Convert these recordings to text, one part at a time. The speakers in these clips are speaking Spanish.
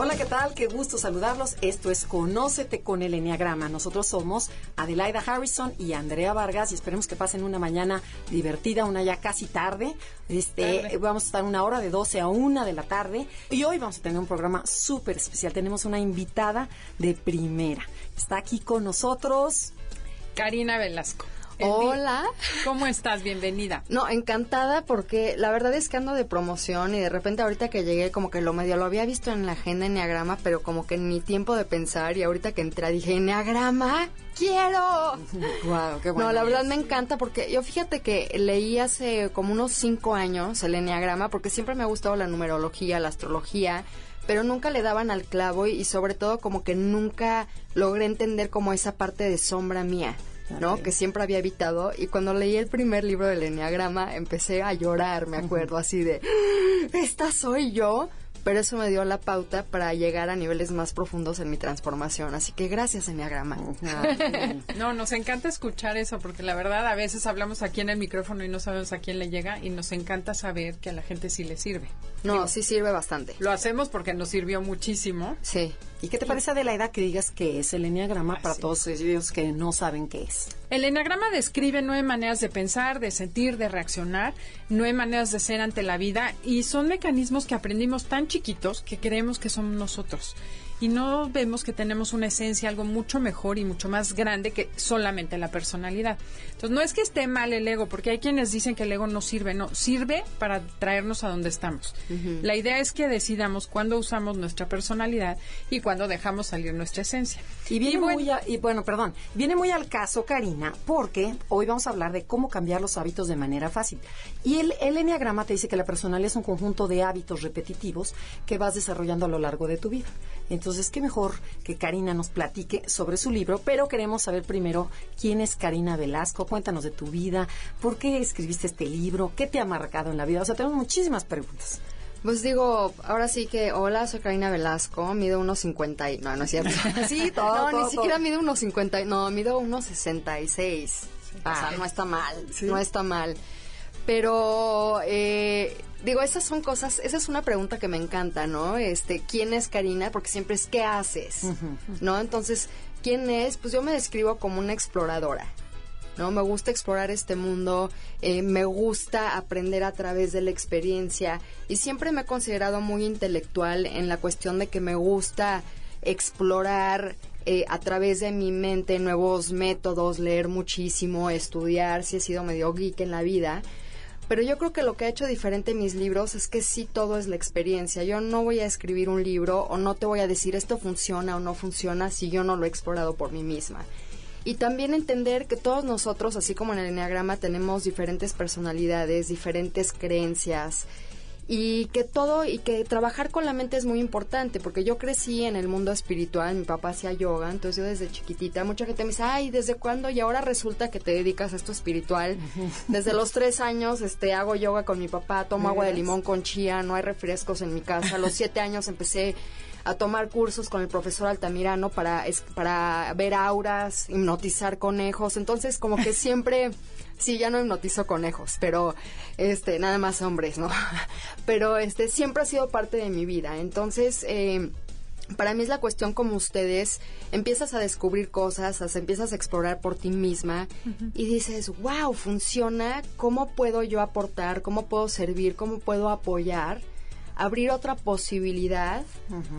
Hola, ¿qué tal? Qué gusto saludarlos. Esto es Conócete con el Enneagrama. Nosotros somos Adelaida Harrison y Andrea Vargas y esperemos que pasen una mañana divertida, una ya casi tarde. Este, vamos a estar una hora de 12 a 1 de la tarde y hoy vamos a tener un programa súper especial. Tenemos una invitada de primera. Está aquí con nosotros Karina Velasco. Hola. ¿Cómo estás? Bienvenida. No, encantada porque la verdad es que ando de promoción y de repente ahorita que llegué como que lo medio lo había visto en la agenda Enneagrama, pero como que en mi tiempo de pensar y ahorita que entré dije, Enneagrama, quiero. Wow, qué bueno. No, la verdad me encanta porque yo fíjate que leí hace como unos cinco años el Enneagrama porque siempre me ha gustado la numerología, la astrología pero nunca le daban al clavo y, y sobre todo como que nunca logré entender como esa parte de sombra mía. ¿No? Que siempre había evitado. Y cuando leí el primer libro del Enneagrama, empecé a llorar, me acuerdo, así de, "¡Ah! esta soy yo. Pero eso me dio la pauta para llegar a niveles más profundos en mi transformación. Así que gracias, Enneagrama. No, nos encanta escuchar eso porque la verdad a veces hablamos aquí en el micrófono y no sabemos a quién le llega y nos encanta saber que a la gente sí le sirve. No, sí sirve bastante. Lo hacemos porque nos sirvió muchísimo. Sí. ¿Y qué te parece de la edad que digas que es el Enneagrama para todos ellos que no saben qué es? El enagrama describe nueve maneras de pensar, de sentir, de reaccionar, nueve maneras de ser ante la vida y son mecanismos que aprendimos tan chiquitos que creemos que somos nosotros y no vemos que tenemos una esencia, algo mucho mejor y mucho más grande que solamente la personalidad. Entonces, no es que esté mal el ego, porque hay quienes dicen que el ego no sirve, no, sirve para traernos a donde estamos. La idea es que decidamos cuándo usamos nuestra personalidad y cuándo dejamos salir nuestra esencia. Y viene bueno, muy a- y bueno, perdón, viene muy al caso, Karina, porque hoy vamos a hablar de cómo cambiar los hábitos de manera fácil. Y el, el Enneagrama te dice que la personalidad es un conjunto de hábitos repetitivos que vas desarrollando a lo largo de tu vida. Entonces, qué mejor que Karina nos platique sobre su libro, pero queremos saber primero quién es Karina Velasco, cuéntanos de tu vida, por qué escribiste este libro, qué te ha marcado en la vida. O sea, tenemos muchísimas preguntas. Pues digo, ahora sí que, hola, soy Karina Velasco, mido unos 50 y... No, no es cierto. Sí, todo, No, todo, ni siquiera todo. mido unos 50, y- no, mido unos 66. O sea, no está mal, no está mal. Pero, eh, digo, esas son cosas, esa es una pregunta que me encanta, ¿no? Este, ¿quién es Karina? Porque siempre es, ¿qué haces? ¿No? Entonces, ¿quién es? Pues yo me describo como una exploradora. ¿No? Me gusta explorar este mundo, eh, me gusta aprender a través de la experiencia y siempre me he considerado muy intelectual en la cuestión de que me gusta explorar eh, a través de mi mente nuevos métodos, leer muchísimo, estudiar, si he sido medio geek en la vida. Pero yo creo que lo que ha hecho diferente mis libros es que sí todo es la experiencia. Yo no voy a escribir un libro o no te voy a decir esto funciona o no funciona si yo no lo he explorado por mí misma. Y también entender que todos nosotros, así como en el Enneagrama, tenemos diferentes personalidades, diferentes creencias y que todo y que trabajar con la mente es muy importante porque yo crecí en el mundo espiritual, mi papá hacía yoga, entonces yo desde chiquitita, mucha gente me dice, ay, ¿desde cuándo? Y ahora resulta que te dedicas a esto espiritual. Desde los tres años este, hago yoga con mi papá, tomo agua de limón con chía, no hay refrescos en mi casa. A los siete años empecé a tomar cursos con el profesor Altamirano para, es- para ver auras, hipnotizar conejos. Entonces, como que siempre, sí, ya no hipnotizo conejos, pero este, nada más hombres, ¿no? Pero este, siempre ha sido parte de mi vida. Entonces, eh, para mí es la cuestión como ustedes, empiezas a descubrir cosas, as- empiezas a explorar por ti misma y dices, wow, funciona, ¿cómo puedo yo aportar? ¿Cómo puedo servir? ¿Cómo puedo apoyar? Abrir otra posibilidad,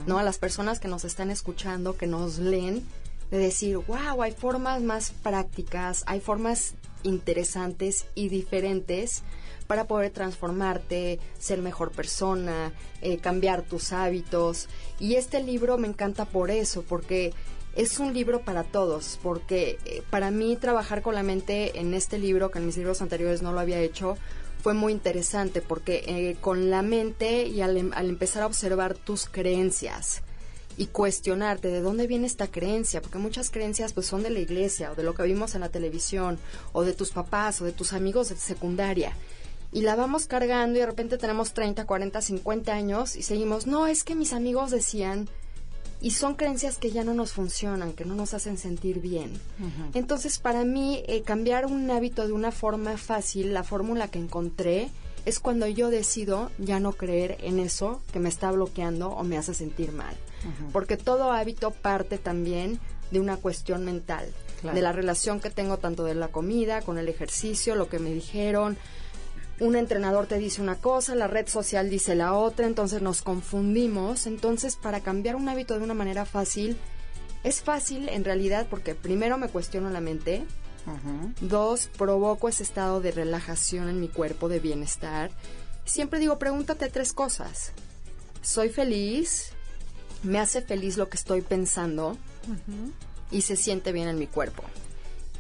¿no? A las personas que nos están escuchando, que nos leen, de decir, wow, hay formas más prácticas, hay formas interesantes y diferentes para poder transformarte, ser mejor persona, eh, cambiar tus hábitos. Y este libro me encanta por eso, porque es un libro para todos, porque eh, para mí trabajar con la mente en este libro, que en mis libros anteriores no lo había hecho, fue muy interesante porque eh, con la mente y al, al empezar a observar tus creencias, y cuestionarte de dónde viene esta creencia, porque muchas creencias pues son de la iglesia o de lo que vimos en la televisión o de tus papás o de tus amigos de secundaria. Y la vamos cargando y de repente tenemos 30, 40, 50 años y seguimos, no, es que mis amigos decían y son creencias que ya no nos funcionan, que no nos hacen sentir bien. Entonces, para mí, eh, cambiar un hábito de una forma fácil, la fórmula que encontré, es cuando yo decido ya no creer en eso que me está bloqueando o me hace sentir mal porque todo hábito parte también de una cuestión mental, de la relación que tengo tanto de la comida, con el ejercicio, lo que me dijeron. Un entrenador te dice una cosa, la red social dice la otra, entonces nos confundimos. Entonces, para cambiar un hábito de una manera fácil, es fácil en realidad porque primero me cuestiono la mente, Dos, provoco ese estado de relajación en mi cuerpo, de bienestar. Siempre digo, pregúntate tres cosas. ¿Soy feliz? me hace feliz lo que estoy pensando y se siente bien en mi cuerpo.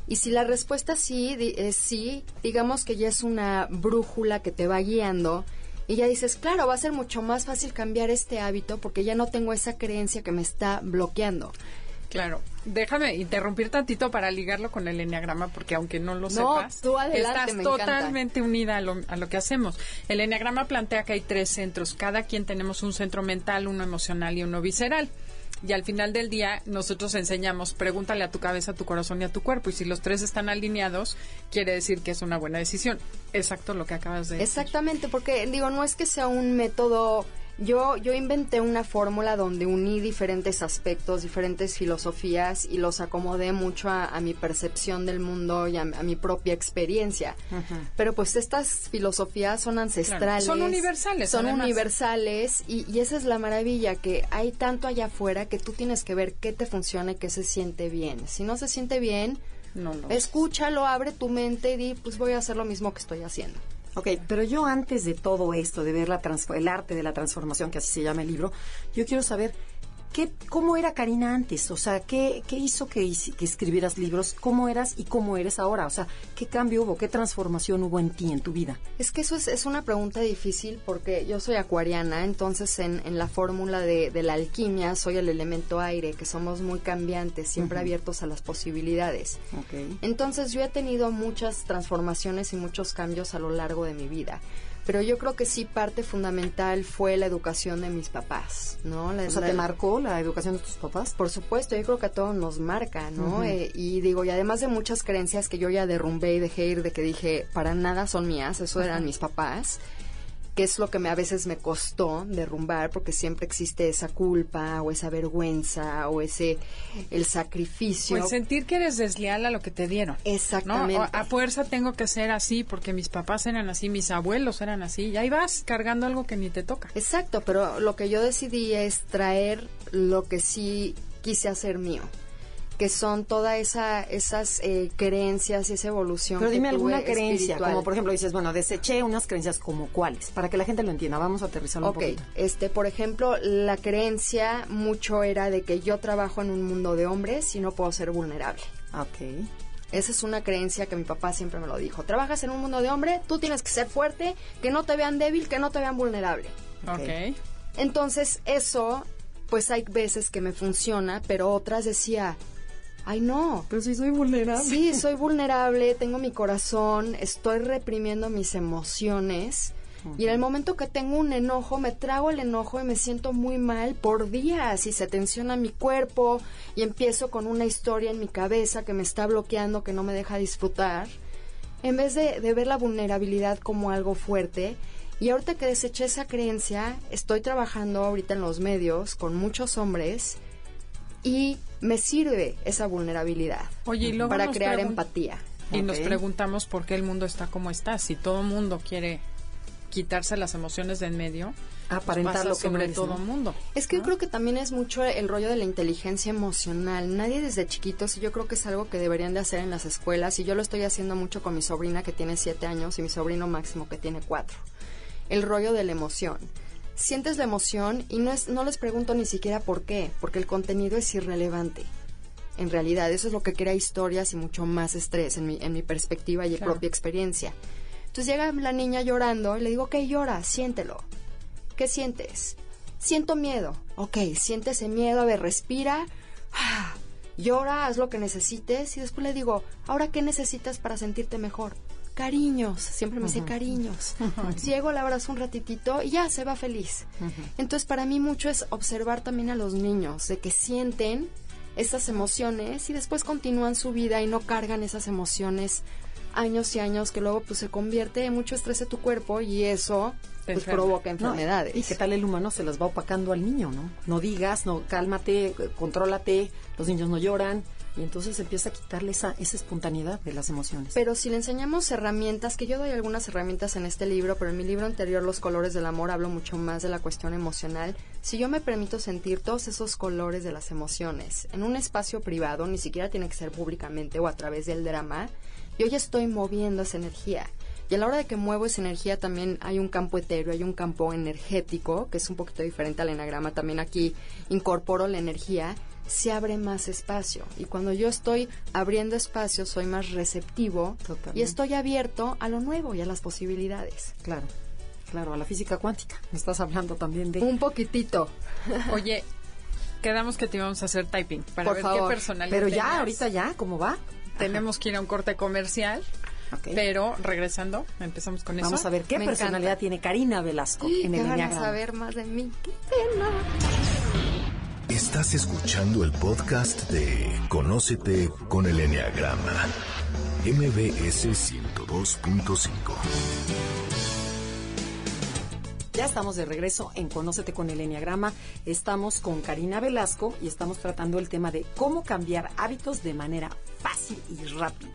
Y si la respuesta sí es sí, digamos que ya es una brújula que te va guiando y ya dices, claro, va a ser mucho más fácil cambiar este hábito porque ya no tengo esa creencia que me está bloqueando. Claro. Déjame interrumpir tantito para ligarlo con el enneagrama, porque aunque no lo sepas, estás totalmente unida a lo, a lo, que hacemos. El enneagrama plantea que hay tres centros. Cada quien tenemos un centro mental, uno emocional y uno visceral. Y al final del día nosotros enseñamos, pregúntale a tu cabeza, a tu corazón y a tu cuerpo. Y si los tres están alineados, quiere decir que es una buena decisión. Exacto lo que acabas de decir. Exactamente, porque digo, no es que sea un método yo, yo inventé una fórmula donde uní diferentes aspectos, diferentes filosofías y los acomodé mucho a, mi percepción del mundo y a, mi propia experiencia. Pero pues estas filosofías son ancestrales. Son universales. Son universales y, esa es la maravilla, que hay tanto allá afuera que tú tienes que ver qué te funciona y qué se siente bien. Si no se siente bien, no, no. escúchalo, abre tu mente y di, pues voy a hacer lo mismo que estoy haciendo. Ok, pero yo antes de todo esto, de ver la el arte de la transformación, que así se llama el libro, yo quiero saber ¿Qué, ¿Cómo era Karina antes? O sea, ¿qué, qué hizo que, que, escribieras libros? ¿Cómo eras y cómo eres ahora? O sea, ¿qué cambio hubo? ¿Qué transformación hubo en ti, en tu vida? Es que eso es, es una pregunta difícil porque yo soy acuariana, entonces en, en la fórmula de, de, la alquimia soy el elemento aire, que somos muy cambiantes, siempre abiertos a las posibilidades. Okay. Entonces yo he tenido muchas transformaciones y muchos cambios a lo largo de mi vida pero yo creo que sí parte fundamental fue la educación de mis papás, ¿no? o sea, ¿te marcó la educación de tus papás? Por supuesto, yo creo que a todos nos marca, ¿no? Eh, y digo, y además de muchas creencias que yo ya derrumbé y dejé ir de que dije, para nada son mías, eso eran mis papás, que es lo que me, a veces me costó derrumbar, porque siempre existe esa culpa o esa vergüenza o ese el sacrificio. Pues sentir que eres desleal a lo que te dieron. Exactamente. A fuerza tengo que ser así porque mis papás eran así, mis abuelos eran así, y ahí vas cargando algo que ni te toca. Exacto, pero lo que yo decidí es traer lo que sí quise hacer mío que son todas esa, esas eh, creencias y esa evolución. Pero dime alguna creencia, como por ejemplo dices, bueno, deseché unas creencias como cuáles, para que la gente lo entienda. Vamos a aterrizarlo un poquito. este, por ejemplo, la creencia mucho era de que yo trabajo en un mundo de hombres y no puedo ser vulnerable. Ok. Esa es una creencia que mi papá siempre me lo dijo. Trabajas en un mundo de hombre, tú tienes que ser fuerte, que no te vean débil, que no te vean vulnerable. Ok. Entonces, eso, pues hay veces que me funciona, pero otras decía, Ay, no. Pero sí soy vulnerable. Sí, soy vulnerable, tengo mi corazón, estoy reprimiendo mis emociones. Y en el momento que tengo un enojo, me trago el enojo y me siento muy mal por días y se tensiona mi cuerpo y empiezo con una historia en mi cabeza que me está bloqueando, que no me deja disfrutar. En vez de, de ver la vulnerabilidad como algo fuerte, y ahorita que deseché esa creencia, estoy trabajando ahorita en los medios con muchos hombres y me sirve esa vulnerabilidad para crear empatía. Y nos preguntamos por qué el mundo está como está. Si todo el mundo quiere quitarse las emociones de en medio, pues aparentar lo que sobre todo el mundo. Es que yo creo que también es mucho el rollo de la inteligencia emocional. Nadie desde chiquitos, y yo creo que es algo que deberían de hacer en las escuelas, y yo lo estoy haciendo mucho con mi sobrina que tiene siete años y mi sobrino máximo que tiene cuatro. El rollo de la emoción sientes la emoción y no, es, no les pregunto ni siquiera por qué, porque el contenido es irrelevante. En realidad, eso es lo que crea historias y mucho más estrés en mi, en mi perspectiva y propia experiencia. Entonces llega la niña llorando y le digo, ok, llora, siéntelo. ¿Qué sientes? Siento miedo. Ok, siente ese miedo, a ver, respira. Ah, llora, haz lo que necesites y después le digo, ahora qué necesitas para sentirte mejor. Cariños, siempre me dice cariños. Llego, la abrazo un ratitito y ya se va feliz. Entonces para mí mucho es observar también a los niños, de que sienten estas emociones y después continúan su vida y no cargan esas emociones años y años que luego pues se convierte en mucho estrés de tu cuerpo y eso pues provoca enfermedades. ¿Y qué tal el humano se las va opacando al niño, no? No digas, no, cálmate, contrólate, los niños no lloran. Y entonces empieza a quitarle esa, esa espontaneidad de las emociones. Pero si le enseñamos herramientas, que yo doy algunas herramientas en este libro, pero en mi libro anterior, Los colores del amor, hablo mucho más de la cuestión emocional. Si yo me permito sentir todos esos colores de las emociones en un espacio privado, ni siquiera tiene que ser públicamente o a través del drama, yo ya estoy moviendo esa energía. Y a la hora de que muevo esa energía también hay un campo etéreo, hay un campo energético, que es un poquito diferente al enagrama. También aquí incorporo la energía, se abre más espacio. Y cuando yo estoy abriendo espacio, soy más receptivo y estoy abierto a lo nuevo y a las posibilidades. Claro, claro, a la física cuántica. Me estás hablando también de... Un poquitito. Oye, quedamos que te íbamos a hacer typing para ver qué personalidad Pero ya, ahorita ya, ¿cómo va? Tenemos que ir a un corte comercial. Pero regresando, empezamos con eso. Vamos a ver qué personalidad tiene Karina Velasco en el Van a saber más de mí. Qué pena. Estás escuchando el podcast de Conócete con el Enneagrama. MBS 102.5. Ya estamos de regreso en Conócete con el Enneagrama. Estamos con Karina Velasco y estamos tratando el tema de cómo cambiar hábitos de manera fácil y rápida.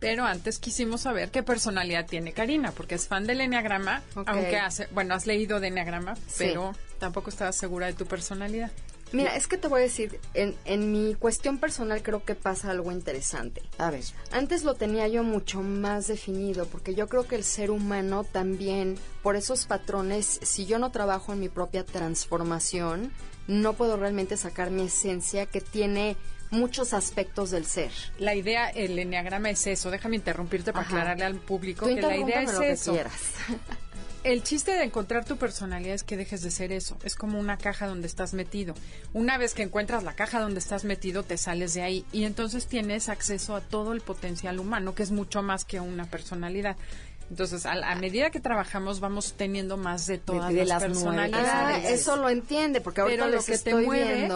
Pero antes quisimos saber qué personalidad tiene Karina, porque es fan del Enneagrama, aunque hace, bueno, has leído de Enneagrama, pero tampoco estabas segura de tu personalidad. Mira, es que te voy a decir, en, en mi cuestión personal creo que pasa algo interesante. A ver. Antes lo tenía yo mucho más definido, porque yo creo que el ser humano también, por esos patrones, si yo no trabajo en mi propia transformación, no puedo realmente sacar mi esencia que tiene muchos aspectos del ser. La idea, el enneagrama es eso. Déjame interrumpirte para aclararle al público que la idea es eso. el chiste de encontrar tu personalidad es que dejes de ser eso. Es como una caja donde estás metido. Una vez que encuentras la caja donde estás metido, te sales de ahí y entonces tienes acceso a todo el potencial humano, que es mucho más que una personalidad. Entonces, a, medida que trabajamos, vamos teniendo más de todas las, personalidades. Ah, eso lo entiende, porque ahorita lo que te mueve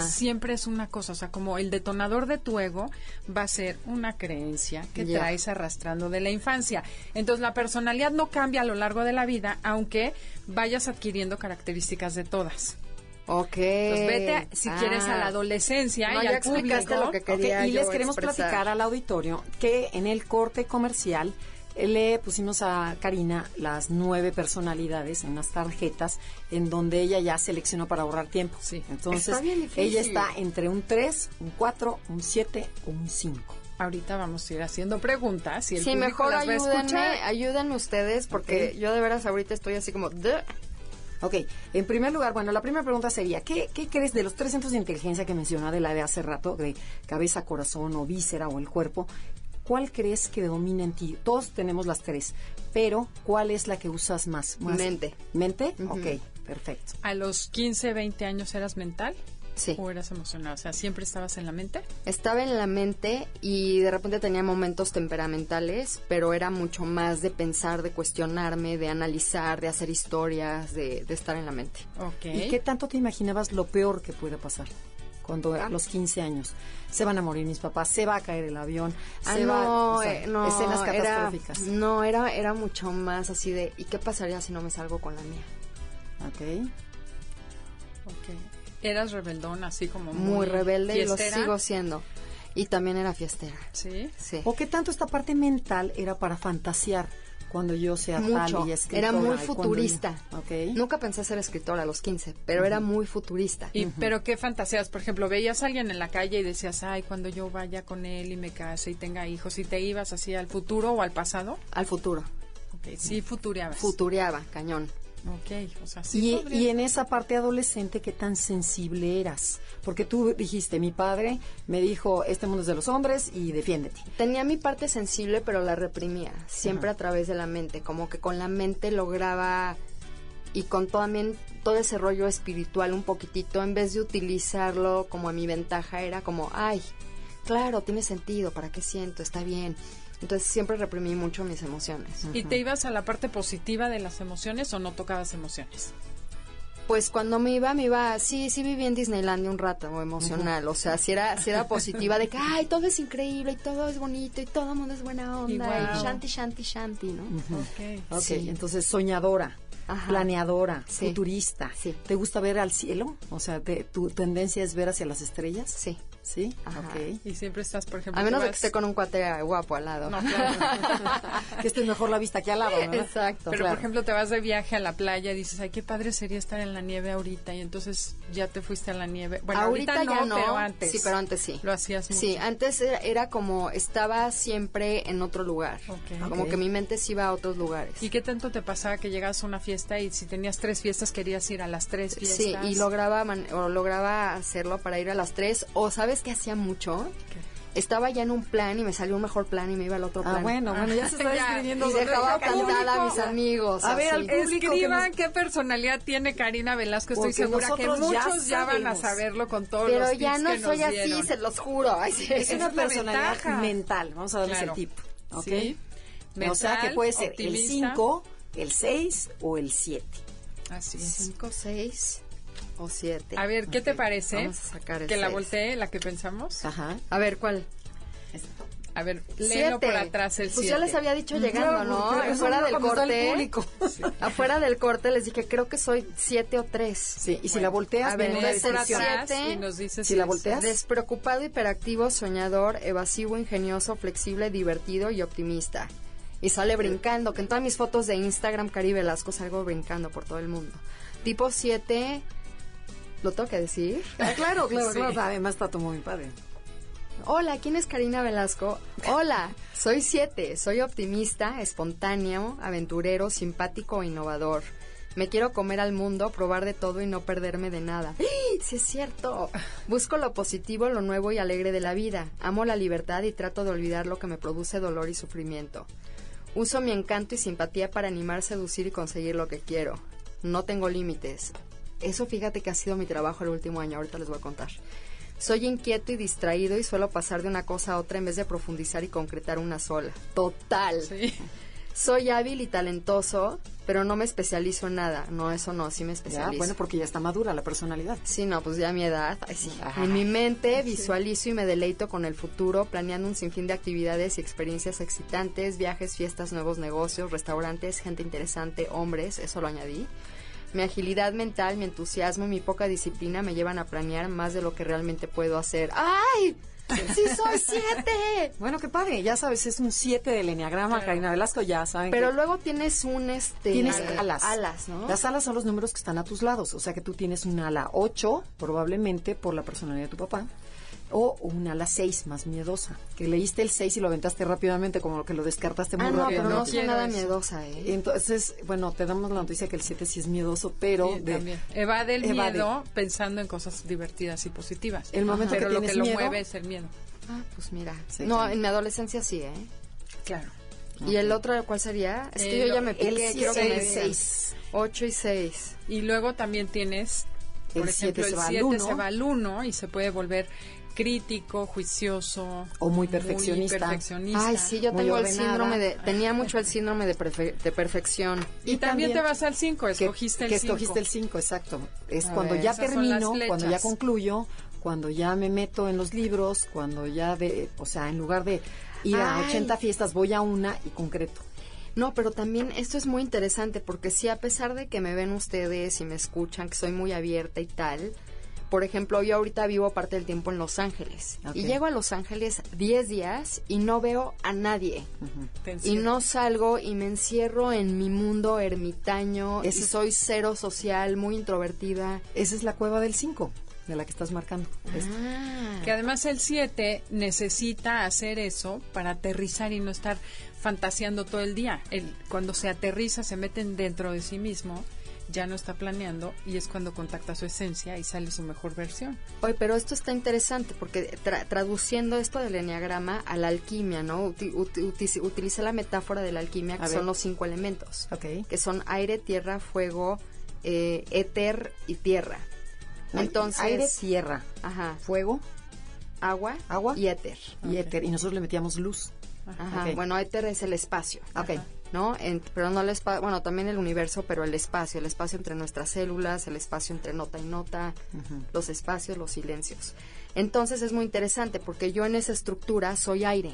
siempre es una cosa. O sea, como el detonador de tu ego va a ser una creencia que traes arrastrando de la infancia. Entonces, la personalidad no cambia a lo largo de la vida, aunque vayas adquiriendo características de todas. Ok. Entonces vete, si quieres, a la ah. adolescencia y al público. Lo que quería y les queremos platicar al auditorio que en el corte comercial le pusimos a Karina las nueve personalidades en unas tarjetas en donde ella ya seleccionó para ahorrar tiempo. Sí. Entonces, ella está entre un 3, un 4, un 7 o un 5. Ahorita vamos a ir haciendo preguntas y el sí, mejor las ayúdenme, ayúdenme ustedes porque yo de veras ahorita estoy así como... Ok, en primer lugar, bueno, la primera pregunta sería, ¿qué, ¿qué, crees de los tres centros de inteligencia que mencionó de la de hace rato, de cabeza, corazón o víscera o el cuerpo? ¿Cuál crees que domina en ti? Todos tenemos las tres, pero ¿cuál es la que usas más? Mente. ¿Mente? Ok, perfecto. ¿A los 15, 20 años eras mental? Sí. ¿O eras emocional? O sea, ¿siempre estabas en la mente? Estaba en la mente y de repente tenía momentos temperamentales, pero era mucho más de pensar, de cuestionarme, de analizar, de hacer historias, de, de estar en la mente. Ok. ¿Y qué tanto te imaginabas lo peor que puede pasar? Cuando a los 15 años se van a morir mis papás, se va a caer el avión, ah, se no, eh, no, escenas catastróficas. no, era, era mucho más así de, ¿y qué pasaría si no me salgo con la mía? Ok. Ok. ¿Eras rebeldón, así como muy, muy rebelde y lo sigo siendo. Y también era fiestera. ¿Sí? Sí. ¿O qué tanto esta parte mental era para fantasear? Cuando yo sea tal y escritora. Era muy futurista. Nunca pensé ser escritora a los 15, pero era muy futurista. ¿Y pero qué fantasías? Por ejemplo, veías a alguien en la calle y decías, ay, cuando yo vaya con él y me case y tenga hijos, ¿y te ibas así al futuro o al pasado? Al futuro. Ok, sí, futureabas. Futureaba, cañón. Ok, o sea, sí. Y, y, en esa parte adolescente, ¿qué tan sensible eras? Porque tú dijiste, mi padre me dijo, este mundo es de los hombres y defiéndete. Tenía mi parte sensible, pero la reprimía, siempre a través de la mente, como que con la mente lograba y con también todo ese rollo espiritual un poquitito, en vez de utilizarlo como a mi ventaja, era como, ay, claro, tiene sentido, ¿para qué siento? Está bien. Entonces siempre reprimí mucho mis emociones. ¿Y te ibas a la parte positiva de las emociones o no tocabas emociones? Pues cuando me iba, me iba, sí, sí viví en Disneylandia un rato emocional, o sea, si era, si era positiva de que, ay, todo es increíble y todo es bonito y todo el mundo es buena onda y, shanti, shanti, shanti, ¿no? okay. entonces soñadora. planeadora, futurista. Sí. ¿Te gusta ver al cielo? O sea, ¿tu tendencia es ver hacia las estrellas? Sí. ¿Sí? Y siempre estás, por ejemplo... A menos de que esté con un cuate guapo al lado. No, claro. que esté mejor la vista que al lado, ¿no? Exacto. Pero, por ejemplo, te vas de viaje a la playa y dices, ay, qué padre sería estar en la nieve ahorita. Y entonces ya te fuiste a la nieve. Bueno, ahorita no, ya no, pero antes. Sí, pero antes sí. Lo hacías mucho. Sí, antes era, como, estaba siempre en otro lugar. Como que mi mente se iba a otros lugares. ¿Y qué tanto te pasaba que llegas a una fiesta y si tenías tres fiestas querías ir a las tres fiestas? Sí, y lograba, o lograba hacerlo para ir a las tres. O sabes que hacía mucho estaba ya en un plan y me salió un mejor plan y me iba al otro ah, plan. Ah, bueno, bueno, ya se está escribiendo. Y dejaba cantada a mis amigos. A ver, al público Escriban qué personalidad tiene Karina Velasco. Estoy segura que muchos ya, van a saberlo con todos Pero los ya no soy así, se los juro. Es, una personalidad mental. Vamos a darles el tip. ¿Ok? o sea que puede ser el 5, el 6 o el 7. Así es. 5, 6 o siete. A ver, ¿qué te parece? Vamos a sacar el Que la voltee, la que pensamos. Ajá. A ver, ¿cuál? A ver, léelo por atrás el 7. Pues yo les había dicho llegando, ¿no? Afuera del corte. Afuera del corte les dije, creo que soy siete o tres. Sí, y si la volteas, a ver, por atrás y nos dices si, la volteas. Despreocupado, hiperactivo, soñador, evasivo, ingenioso, flexible, divertido y optimista. Y sale brincando, que en todas mis fotos de Instagram, Caribe Velasco, salgo brincando por todo el mundo. Tipo 7, ¿Lo tengo que decir? Ah, claro, claro, claro. Además está tu muy padre. Hola, ¿quién es Karina Velasco? Hola, soy siete, soy optimista, espontáneo, aventurero, simpático e innovador. Me quiero comer al mundo, probar de todo y no perderme de nada. ¡Sí es cierto! Busco lo positivo, lo nuevo y alegre de la vida. Amo la libertad y trato de olvidar lo que me produce dolor y sufrimiento. Uso mi encanto y simpatía para animar, seducir y conseguir lo que quiero. No tengo límites. Eso fíjate que ha sido mi trabajo el último año, ahorita les voy a contar. Soy inquieto y distraído y suelo pasar de una cosa a otra en vez de profundizar y concretar una sola. Total. Soy hábil y talentoso, pero no me especializo en nada. No, eso no, sí me especializo. bueno, porque ya está madura la personalidad. Sí, no, pues ya a mi edad. En mi mente visualizo y me deleito con el futuro, planeando un sinfín de actividades y experiencias excitantes, viajes, fiestas, nuevos negocios, restaurantes, gente interesante, hombres, eso lo añadí. Mi agilidad mental, mi entusiasmo y mi poca disciplina me llevan a planear más de lo que realmente puedo hacer. ¡Ay! ¡Sí soy siete! bueno, qué padre, ya sabes, es un siete del enneagrama, Karina Velasco, ya saben. Pero luego tienes un, este... Tienes alas. Alas, ¿no? Las alas son los números que están a tus lados, o sea que tú tienes un ala 8, probablemente por la personalidad de tu papá o una a las seis más miedosa, que leíste el 6 y lo aventaste rápidamente, como que lo descartaste muy ah, no, Pero no, soy nada miedosa, ¿eh? Entonces, bueno, te damos la noticia que el 7 sí es miedoso, pero... de, Evade el miedo pensando en cosas divertidas y positivas. El momento pero que lo que lo mueve es el miedo. Ah, pues mira. no, en mi adolescencia sí, ¿eh? Claro. ¿Y el otro cuál sería? Es que yo ya me piqué, quiero que me 6. 8 y 6. Y luego también tienes, por ejemplo, el 7 se va al 1 y se puede volver crítico, juicioso o muy perfeccionista. Ay, sí, yo tengo el síndrome de tenía mucho el síndrome de, de perfección. Y, también, te vas al 5, escogiste el 5. Que escogiste el 5, exacto. Es cuando ya termino, cuando ya concluyo, cuando ya me meto en los libros, cuando ya de, o sea, en lugar de ir a 80 fiestas voy a una y concreto. No, pero también esto es muy interesante porque sí, a pesar de que me ven ustedes y me escuchan, que soy muy abierta y tal, por ejemplo, yo ahorita vivo parte del tiempo en Los Ángeles y llego a Los Ángeles 10 días y no veo a nadie. Y no salgo y me encierro en mi mundo ermitaño y soy cero social, muy introvertida. Esa es la cueva del 5 de la que estás marcando. Ah. Que además el 7 necesita hacer eso para aterrizar y no estar fantaseando todo el día. El, cuando se aterriza, se meten dentro de sí mismo ya no está planeando y es cuando contacta su esencia y sale su mejor versión. Oye, pero esto está interesante porque traduciendo esto del enneagrama a la alquimia, ¿no? utiliza la metáfora de la alquimia que son los cinco elementos, que son aire, tierra, fuego, eh, éter y tierra. Entonces, aire, tierra, ajá. fuego, agua, agua y éter. Y éter. Y nosotros le metíamos luz. Ajá. Bueno, éter es el espacio. Ok. ¿No? pero no el espacio, bueno, también el universo, pero el espacio, el espacio entre nuestras células, el espacio entre nota y nota, los espacios, los silencios. Entonces es muy interesante porque yo en esa estructura soy aire.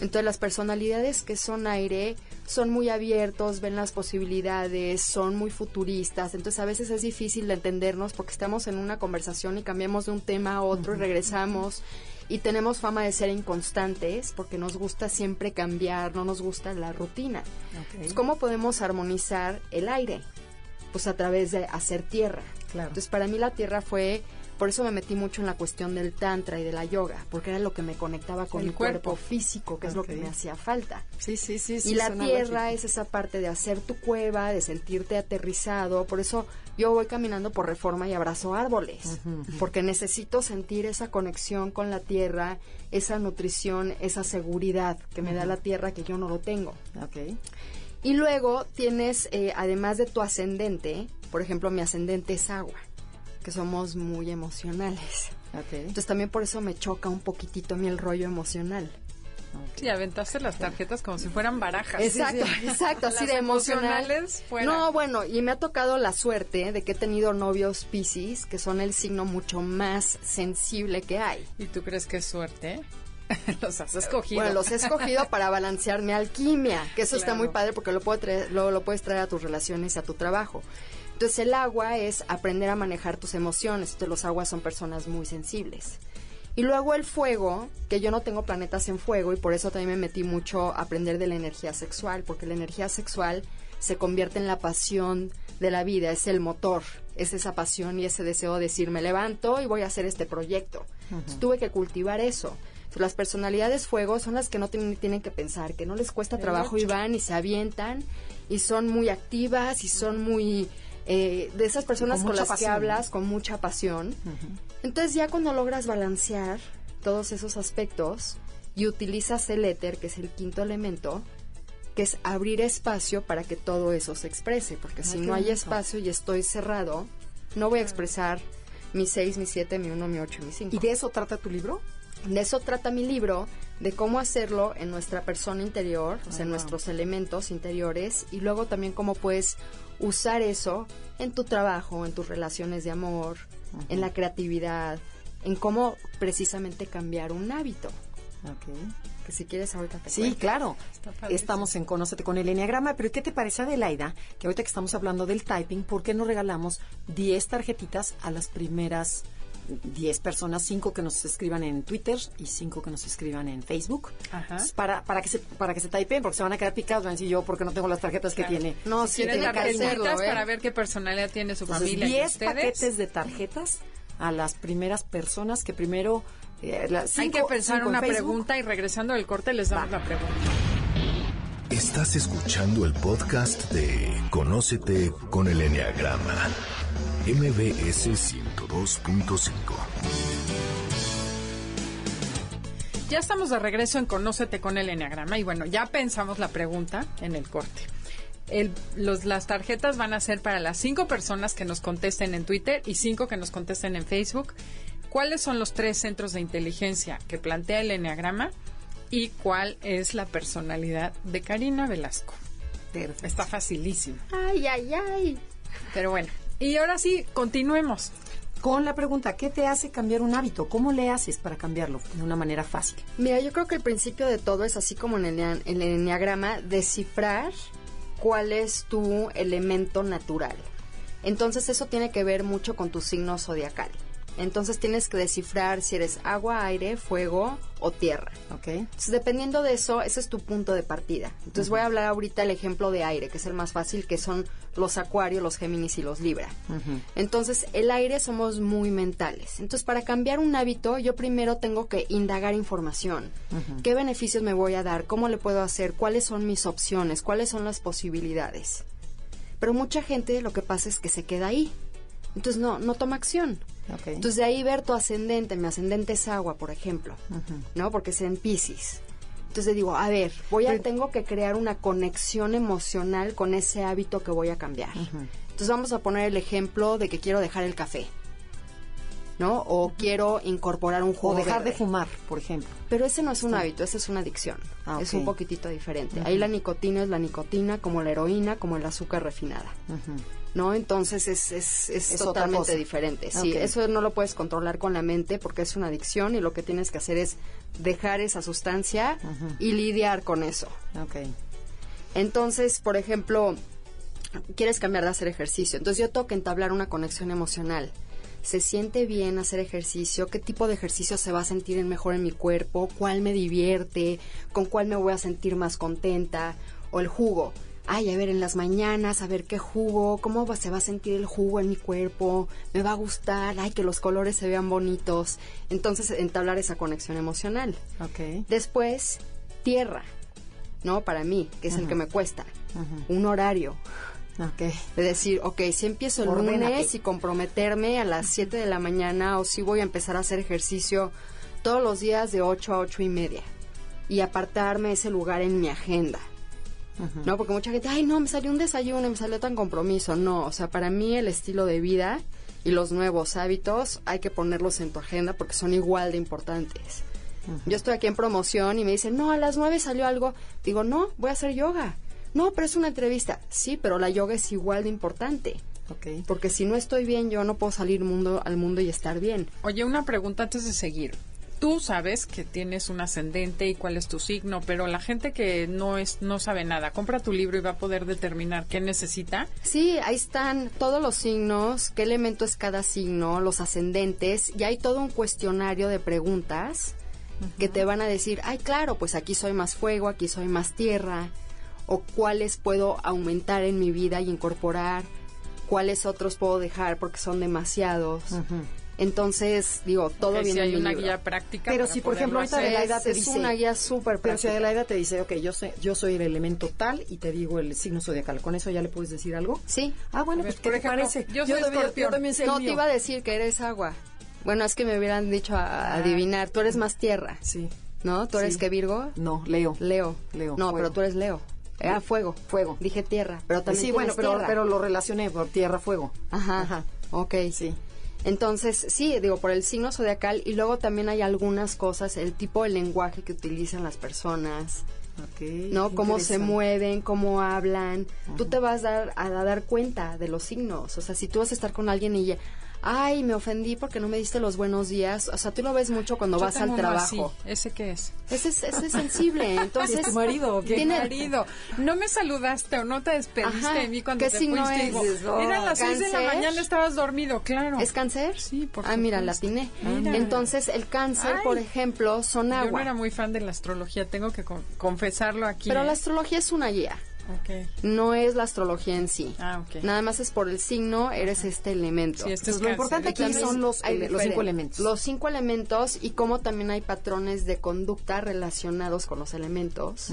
Entonces las personalidades que son aire son muy abiertos, ven las posibilidades, son muy futuristas. Entonces a veces es difícil de entendernos porque estamos en una conversación y cambiamos de un tema a otro y regresamos y tenemos fama de ser inconstantes porque nos gusta siempre cambiar, no nos gusta la rutina. ¿Cómo podemos armonizar el aire? Pues a través de hacer tierra. Entonces para mí la tierra fue por eso me metí mucho en la cuestión del tantra y de la yoga, porque era lo que me conectaba con el mi cuerpo. físico, que es lo que me hacía falta. Sí, sí, sí. Y la tierra es esa parte de hacer tu cueva, de sentirte aterrizado. Por eso yo voy caminando por reforma y abrazo árboles, porque necesito sentir esa conexión con la tierra, esa nutrición, esa seguridad que me da la tierra que yo no lo tengo. Okay. Y luego tienes, eh, además de tu ascendente, por ejemplo, mi ascendente es agua que somos muy emocionales. Entonces también por eso me choca un poquitito a mí el rollo emocional. Sí, aventaste las tarjetas como si fueran barajas. Exacto, exacto, así de emocionales. No, bueno, y me ha tocado la suerte de que he tenido novios Pisces, que son el signo mucho más sensible que hay. ¿Y tú crees que es suerte? los has escogido. Bueno, los he escogido para balancear mi alquimia, que eso está muy padre porque lo, puedo lo, lo puedes traer a tus relaciones y a tu trabajo. Entonces el agua es aprender a manejar tus emociones. Entonces los aguas son personas muy sensibles. Y luego el fuego, que yo no tengo planetas en fuego y por eso también me metí mucho a aprender de la energía sexual, porque la energía sexual se convierte en la pasión de la vida, es el motor, es esa pasión y ese deseo de decir, me levanto y voy a hacer este proyecto. tuve que cultivar eso. las personalidades fuego son las que no tienen, tienen que pensar, que no les cuesta trabajo y van y se avientan y son muy activas y son muy eh, de esas personas con, las que hablas con mucha pasión. Entonces ya cuando logras balancear todos esos aspectos y utilizas el éter, que es el quinto elemento, que es abrir espacio para que todo eso se exprese, porque si no hay espacio y estoy cerrado, no voy a expresar mi 6, mi 7, mi 1, mi 8, mi 5. ¿Y de eso trata tu libro? De eso trata mi libro, de cómo hacerlo en nuestra persona interior, o sea, en nuestros elementos interiores, y luego también cómo puedes usar eso en tu trabajo, en tus relaciones de amor, en la creatividad, en cómo precisamente cambiar un hábito. Que si quieres ahorita te Sí, claro. Estamos en Conócete con el Enneagrama, pero ¿qué te parece Adelaida? Que ahorita que estamos hablando del typing, ¿por qué no regalamos 10 tarjetitas a las primeras 10 personas, 5 que nos escriban en Twitter y 5 que nos escriban en Facebook. Para, para, que se, para que se typen, porque se van a quedar picados, van a decir yo porque no tengo las tarjetas que tiene. No, si tienen tarjetas ¿eh? para ver qué personalidad tiene su familia. 10 paquetes de tarjetas a las primeras personas que primero... Eh, Hay que pensar una pregunta y regresando del corte les damos la pregunta. Estás escuchando el podcast de Conócete con el Enneagrama MBS 102.5. Ya estamos de regreso en Conócete con el Enneagrama y bueno, ya pensamos la pregunta en el corte. los, las tarjetas van a ser para las cinco personas que nos contesten en Twitter y cinco que nos contesten en Facebook. ¿Cuáles son los tres centros de inteligencia que plantea el Enneagrama y cuál es la personalidad de Karina Velasco? Está facilísimo. Ay, ay, ay. Pero bueno, y ahora sí, continuemos. Con la pregunta, ¿qué te hace cambiar un hábito? ¿Cómo le haces para cambiarlo de una manera fácil? Mira, yo creo que el principio de todo es así como en el, en el enneagrama, descifrar cuál es tu elemento natural. Entonces eso tiene que ver mucho con tu signo zodiacal. Entonces tienes que descifrar si eres agua, aire, fuego o tierra. Ok. Entonces, dependiendo de eso, ese es tu punto de partida. Entonces voy a hablar ahorita el ejemplo de aire, que es el más fácil, que son los acuarios, los géminis y los libra. Entonces, el aire somos muy mentales. Entonces, para cambiar un hábito, yo primero tengo que indagar información. ¿Qué beneficios me voy a dar? ¿Cómo le puedo hacer? ¿Cuáles son mis opciones? ¿Cuáles son las posibilidades? Pero mucha gente lo que pasa es que se queda ahí. Entonces no, no toma acción. Okay. Entonces de ahí ver tu ascendente, mi ascendente es agua, por ejemplo, ¿no? Porque es en Pisces. Entonces digo, a ver, voy a, tengo que crear una conexión emocional con ese hábito que voy a cambiar. Entonces vamos a poner el ejemplo de que quiero dejar el café. ¿no? O quiero incorporar un jugo O dejar verde. de fumar, por ejemplo. Pero ese no es un hábito, esa es una adicción. Ah, Es un poquitito diferente. Ahí la nicotina es la nicotina, como la heroína, como el azúcar refinada. ¿No? Entonces es, es, es totalmente diferente. Sí, eso no lo puedes controlar con la mente porque es una adicción y lo que tienes que hacer es dejar esa sustancia y lidiar con eso. Entonces, por ejemplo, quieres cambiar de hacer ejercicio. Entonces yo tengo que entablar una conexión emocional. ¿Se siente bien hacer ejercicio? ¿Qué tipo de ejercicio se va a sentir en- mejor en mi cuerpo? ¿Cuál me divierte? ¿Con cuál me voy a sentir más contenta? O el jugo. Ay, a ver, en las mañanas, a ver qué jugo, cómo va- se va a sentir el jugo en mi cuerpo, me va a gustar, ay, que los colores se vean bonitos. Entonces, entablar esa conexión emocional. Ok. Después, tierra, ¿no? Para mí, que es el que me cuesta. Un horario. Ok. De decir, ok, si empiezo el lunes y comprometerme a las 7 de la mañana o si voy a empezar a hacer ejercicio todos los días de 8 a 8 y media. Y apartarme ese lugar en mi agenda. ¿No? Porque mucha gente, ay, no, me salió un desayuno, me salió tan compromiso. No, o sea, para mí el estilo de vida y los nuevos hábitos hay que ponerlos en tu agenda porque son igual de importantes. Yo estoy aquí en promoción y me dicen, no, a las nueve salió algo. Digo, no, voy a hacer yoga. No, pero es una entrevista. Sí, pero la yoga es igual de importante. Ok. Porque si no estoy bien, yo no puedo salir mundo, al mundo y estar bien. Oye, una pregunta antes de seguir. Tú sabes que tienes un ascendente y cuál es tu signo, pero la gente que no es no sabe nada, compra tu libro y va a poder determinar qué necesita. Sí, ahí están todos los signos, qué elemento es cada signo, los ascendentes, y hay todo un cuestionario de preguntas que te van a decir, ay, claro, pues aquí soy más fuego, aquí soy más tierra, o cuáles puedo aumentar en mi vida y incorporar, cuáles otros puedo dejar porque son demasiados. Entonces, digo, todo Ok, viene si hay en una libro. guía práctica. Pero si, por ejemplo, ahorita. Adelaida te es dice- una guía súper Pero si. Adelaida te dice, ok, yo, sé, yo soy el elemento tal y te digo el signo zodiacal, ¿con eso ya le puedes decir algo? Sí. Ah, bueno, ver, pues, ¿qué te ejemplo, parece? yo soy también, escorpión. también sé el No, te iba a decir que eres agua. Bueno, es que me hubieran dicho a, a adivinar. Tú eres más tierra, Sí. ¿no? ¿Tú eres Sí. que Virgo? No, Leo. Leo. Leo, No, fuego. pero tú eres Leo. Ah, fuego. Fuego. Dije tierra, pero también sí, bueno, pero, tierra. pero lo relacioné por tierra, fuego. Ajá. Ajá. Ok. Sí. Entonces, sí, digo, por el signo zodiacal y luego también hay algunas cosas, el tipo de lenguaje que utilizan las personas. ¿no? Cómo se mueven, cómo hablan. Tú te vas a dar, a dar cuenta de los signos. O sea, si tú vas a estar con alguien y, ay, me ofendí porque no me diste los buenos días. O sea, tú lo ves mucho cuando Yo vas al uno así. trabajo. ¿Ese qué es? Ese es, ese es sensible. Entonces, ¿Es tu marido qué? tiene- marido, no me saludaste o no te despediste Ajá. de mí cuando ¿Qué te signo fuiste. es? Digo, Eran las seis de la mañana, estabas dormido, claro. ¿Es cáncer? Sí, por Ah, mira, la supuesto. atiné. Mira. Entonces, el cáncer, Ay. por ejemplo, son Yo no agua. era muy fan de la astrología, tengo que con- confesarlo aquí. Pero ¿eh? la astrología es una guía. Ok. No es la astrología en sí. Ah. Nada más es por el signo, eres este elemento. Sí, este es lo cáncer. importante aquí Entonces, son los, Hay ele- los cinco elementos. Los cinco elementos y cómo también hay patrones de conducta relacionados con los elementos.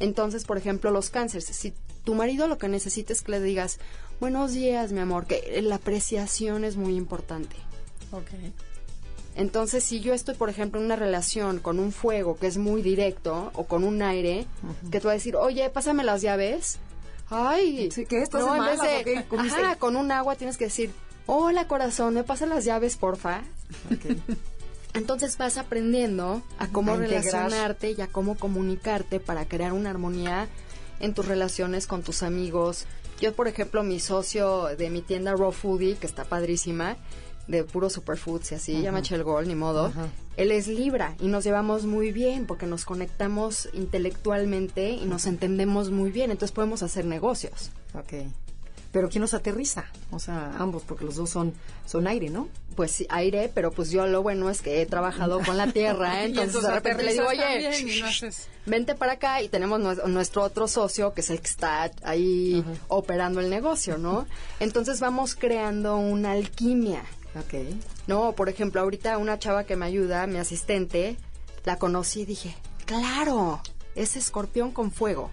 Entonces, por ejemplo, los cánceres. Si tu marido lo que necesita es que le digas, buenos días, mi amor, que la apreciación es muy importante. Ok. Entonces, si yo estoy, por ejemplo, en una relación con un fuego que es muy directo o con un aire, que tú vas a decir, oye, pásame las llaves. Ay, Sí, ¿qué? ¿Estás de en vez dice? con un agua tienes que decir, hola corazón, ¿me pasas las llaves, porfa? Entonces vas aprendiendo a cómo A relacionarte y a cómo comunicarte para crear una armonía en tus relaciones con tus amigos. Yo, por ejemplo, mi socio de mi tienda Raw Foodie, que está padrísima, de puro superfoods y así, llama Gol, ni modo. Él es Libra y nos llevamos muy bien porque nos conectamos intelectualmente y nos entendemos muy bien, entonces podemos hacer negocios. Ok. Pero ¿quién nos aterriza? O sea, ambos, porque los dos son, son aire, ¿no? Pues sí, aire, pero pues yo lo bueno es que he trabajado con la tierra, ¿eh? Entonces de repente le digo, oye, no haces- vente para acá y tenemos nues- nuestro otro socio que es el que está ahí operando el negocio, ¿no? Entonces vamos creando una alquimia, Ok. ¿no? Por ejemplo, ahorita una chava que me ayuda, mi asistente, la conocí y dije, claro, es escorpión con fuego.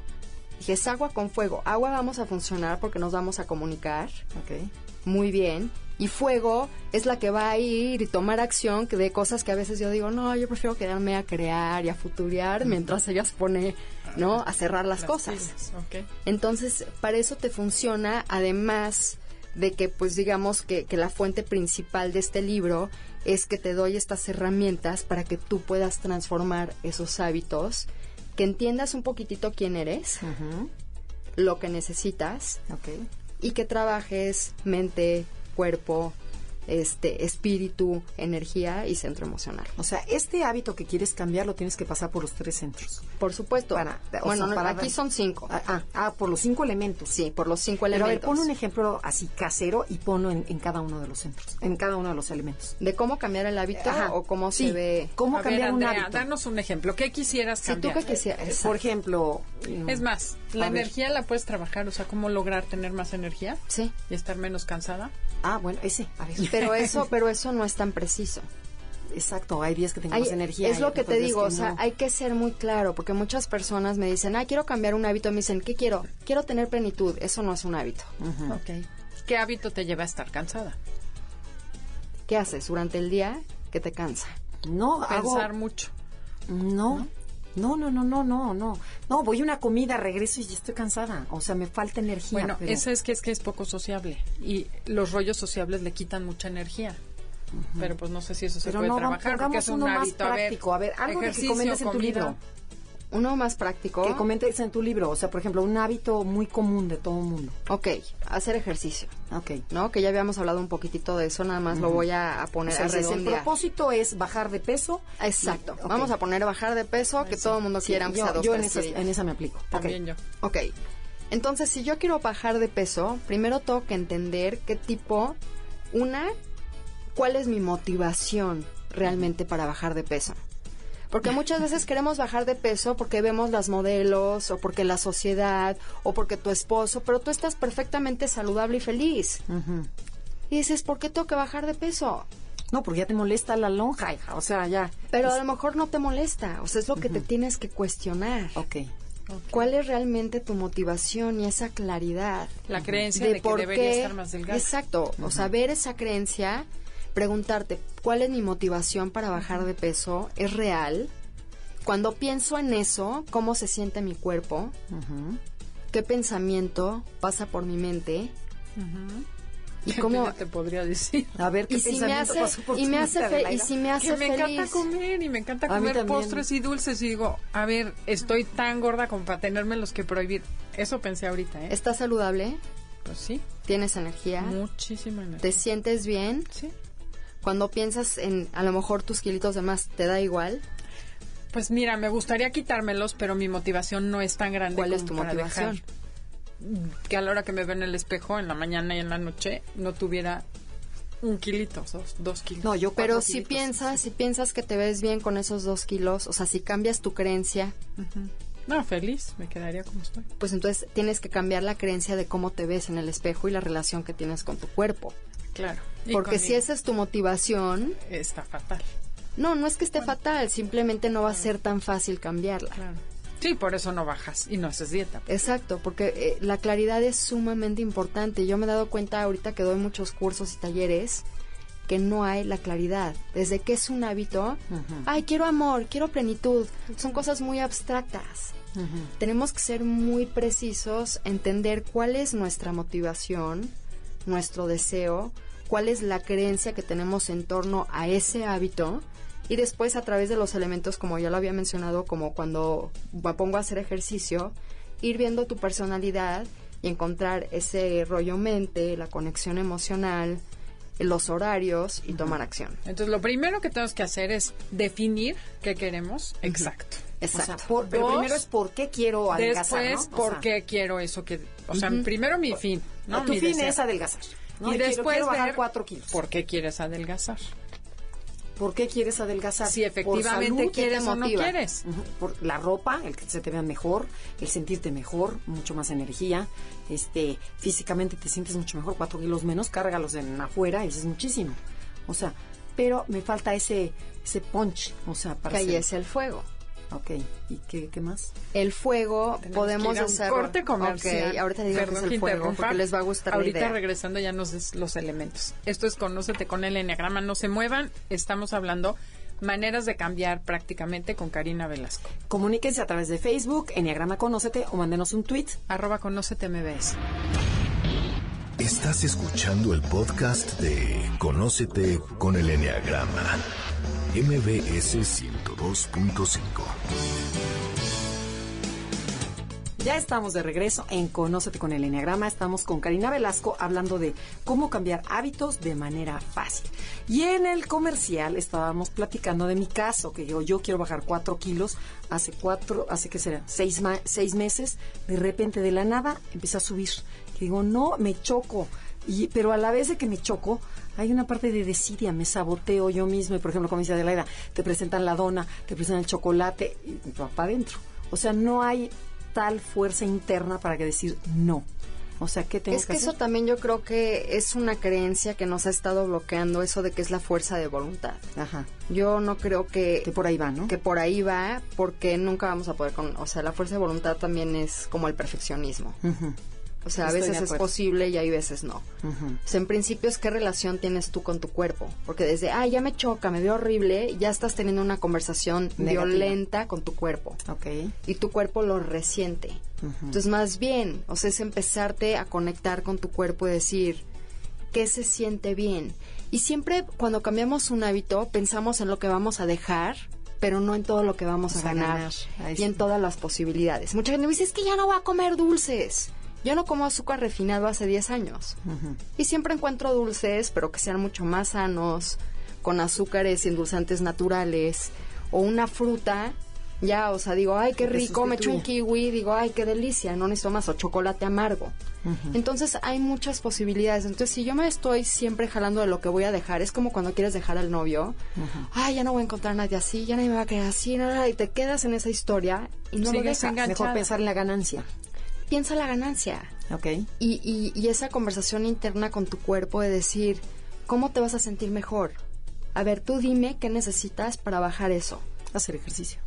Dije, es agua con fuego. Agua vamos a funcionar porque nos vamos a comunicar. Ok. Muy bien. Y fuego es la que va a ir y tomar acción que de cosas que a veces yo digo, no, yo prefiero quedarme a crear y a futurear mientras ella se pone, ¿no? A cerrar las, cosas. Entonces, para eso te funciona, además de que, pues digamos que, que la fuente principal de este libro es que te doy estas herramientas para que tú puedas transformar esos hábitos, que entiendas un poquitito quién eres, lo que necesitas y que trabajes mente, cuerpo, este espíritu, energía y centro emocional. O sea, este hábito que quieres cambiar lo tienes que pasar por los tres centros. Por supuesto. Para- o bueno, sea, para aquí dar- son cinco. Ah, ah, ah, por los cinco elementos. Sí, por los cinco Pero a ver, elementos. pon un ejemplo así casero y ponlo en, en cada uno de los centros, en cada uno de los elementos. de cómo cambiar el hábito Ajá. o cómo Sí, se ve. ¿Cómo A ver, cambiar un Andrea, hábito? danos un ejemplo. ¿Qué quisieras Si tú cambiar? que quisieras. Por ejemplo... mm, Es más, la A ver. energía la puedes trabajar, o sea, cómo lograr tener más energía Sí. y estar menos cansada. Ah, bueno, ese. A ver. Pero eso, pero eso no es tan preciso. Exacto, hay días que tengo Hay- más energía. es lo que te digo, o sea, no. hay que ser muy claro, porque muchas personas me dicen, ah, quiero cambiar un hábito, me dicen, ¿qué quiero? Quiero tener plenitud, eso no es un hábito. ¿Qué hábito te lleva a estar cansada? ¿Qué haces durante el día que te cansa? No, hago... Pensar mucho. No. No, no, no, no, no, no. No, voy a una comida, regreso y ya estoy cansada. O sea, me falta energía. Bueno, pero- eso es que es que es poco sociable y los rollos sociables le quitan mucha energía. Pero pues no sé si eso se Pero puede no, trabajar porque es un uno más hábito. A ver, práctico. A ver, algo de que comentes en tu comida. libro. Uno más práctico. Que comentes en tu libro. O sea, por ejemplo, un hábito muy común de todo el mundo. Ok, hacer ejercicio, Ok. ¿no? Que ya habíamos hablado un poquitito de eso, nada más lo voy a, a O poner sea, a el propósito es bajar de peso. Exacto. Ok. Vamos a poner bajar de peso, que todo el mundo Sí, quiera, sea yo, yo en, esa, en esa me aplico. También yo. Ok. Entonces, si yo quiero bajar de peso, primero tengo que entender qué tipo, una, cuál es mi motivación realmente para bajar de peso. Porque muchas veces queremos bajar de peso porque vemos las modelos o porque la sociedad o porque tu esposo, pero tú estás perfectamente saludable y feliz. Y dices, ¿por qué tengo que bajar de peso? No, porque ya te molesta la lonja, hija. O sea, ya. Pero a lo mejor no te molesta, o sea, es lo que te tienes que cuestionar. Ok. ¿Cuál es realmente tu motivación y esa claridad? La creencia de, que por debería qué- estar más delgada. Exacto, o sea, ver esa creencia, preguntarte cuál es mi motivación para bajar de peso, es real. Cuando pienso en eso, ¿cómo se siente mi cuerpo? ¿Qué pensamiento pasa por mi mente? Y cómo te podría decir. A ver, ¿qué y si me pensamiento hace pasó por y me hace fe- y si me hace Que me feliz. encanta comer y me encanta comer postres y dulces y digo, a ver, estoy tan gorda como para tenerme los que prohibir. Eso pensé ahorita, ¿eh? ¿Estás saludable? Pues sí, ¿Tienes energía? muchísima energía. ¿Te sientes bien? Sí. Cuando piensas en a lo mejor tus kilitos de más, ¿te da igual? Pues mira, me gustaría quitármelos, pero mi motivación no es tan grande ¿Cuál como es tu para motivación? dejar que a la hora que me veo en el espejo, en la mañana y en la noche, no tuviera un kilito, dos, dos kilos. No, yo Pero si kilitos. piensas, si piensas que te ves bien con esos dos kilos, o sea, si cambias tu creencia, Ujú. No, feliz, me quedaría como estoy. pues entonces tienes que cambiar la creencia de cómo te ves en el espejo y la relación que tienes con tu cuerpo. Claro. Porque si esa es tu motivación, Está fatal. no, no es que esté fatal, simplemente no va a ser tan fácil cambiarla. Claro. Sí, por eso no bajas y no haces dieta. Exacto, porque eh, la claridad es sumamente importante. Yo me he dado cuenta ahorita que doy muchos cursos y talleres que no hay la claridad. Desde que es un hábito, ay, quiero amor, quiero plenitud, son cosas muy abstractas. Tenemos que ser muy precisos, entender cuál es nuestra motivación, nuestro deseo, cuál es la creencia que tenemos en torno a ese hábito y después a través de los elementos, como ya lo había mencionado, como cuando me pongo a hacer ejercicio, ir viendo tu personalidad y encontrar ese rollo mente, la conexión emocional, los horarios y tomar acción. Entonces, lo primero que tenemos que hacer es definir qué queremos. Exacto. O sea, Exacto. por- pero Dos, primero es por qué quiero adelgazar, Después, ¿no? ¿por sea, qué quiero eso? que O sea, primero mi fin. ¿No? tu fin deseo. es adelgazar. ¿no? Y después quiero bajar ver cuatro kilos. ¿Por qué quieres adelgazar? ¿Por qué quieres adelgazar? Si ¿Por efectivamente salud? ¿Qué te quieres o no quieres. Por la ropa, el que se te vea mejor, el sentirte mejor, mucho más energía, este, físicamente te sientes mucho mejor, cuatro kilos menos, cárgalos en afuera, eso es muchísimo. O sea, pero me falta ese, ese punch, o sea, para Que ahí es el fuego. Ok, ¿y qué, qué más? El fuego Tenemos podemos hacer corte comercial. Ok, ahorita digo Perdón que es el fuego porque les va a gustar Ahorita la idea. regresando ya nos des los elementos. Esto es Conócete con el Enneagrama. No se muevan. Estamos hablando maneras de cambiar prácticamente con Karina Velasco. Comuníquense a través de Facebook, Enneagrama Conócete, o mándenos un tweet. Arroba Conócete MBS. Estás escuchando el podcast de Conócete con el Enneagrama. MBS 102.5. Ya estamos de regreso en Conócete con el Enneagrama. Estamos con Karina Velasco hablando de cómo cambiar hábitos de manera fácil. Y en el comercial estábamos platicando de mi caso, que yo, quiero bajar cuatro kilos. Hace cuatro, hace que será seis, seis meses, de repente de la nada empieza a subir. Digo, no, me choco. Y, pero a la vez de que me choco, hay una parte de desidia, me saboteo yo mismo. Y por ejemplo, como dice Adelaida, te presentan la dona, te presentan el chocolate, y va para adentro. O sea, no hay tal fuerza interna para que decir no. O sea, ¿qué tengo Es que, que hacer? eso también yo creo que es una creencia que nos ha estado bloqueando eso de que es la fuerza de voluntad. Ajá. Yo no creo que, Que por ahí va, ¿no? que por ahí va porque nunca vamos a poder con, o sea, la fuerza de voluntad también es como el perfeccionismo. O sea, a Estoy veces es posible y hay veces no. O sea, en principio es qué relación tienes tú con tu cuerpo. Porque desde, ah, ya me choca, me veo horrible, ya estás teniendo una conversación Negativa. violenta con tu cuerpo. Ok. Y tu cuerpo lo resiente. Entonces, más bien, o sea, es empezarte a conectar con tu cuerpo y decir, ¿qué se siente bien? Y siempre cuando cambiamos un hábito, pensamos en lo que vamos a dejar, pero no en todo lo que vamos a Vamos a ganar. ganar. Y en todas las posibilidades. Mucha gente me dice, es que ya no voy a comer dulces. Yo no como azúcar refinado hace 10 años. Y siempre encuentro dulces, pero que sean mucho más sanos, con azúcares y endulzantes naturales, o una fruta. Ya, o sea, digo, ay, qué rico, me echo un kiwi, digo, ay, qué delicia, no necesito más, o chocolate amargo. Entonces hay muchas posibilidades. Entonces, si yo me estoy siempre jalando de lo que voy a dejar, es como cuando quieres dejar al novio, ay, ya no voy a encontrar a nadie así, ya nadie me va a querer así, no, no, y te quedas en esa historia y no lo Sigues dejas. enganchada. Mejor pensar en la ganancia. Piensa la ganancia Ok. y, y, y esa conversación interna con tu cuerpo de decir, ¿cómo te vas a sentir mejor? A ver, tú dime qué necesitas para bajar eso. Hacer ejercicio.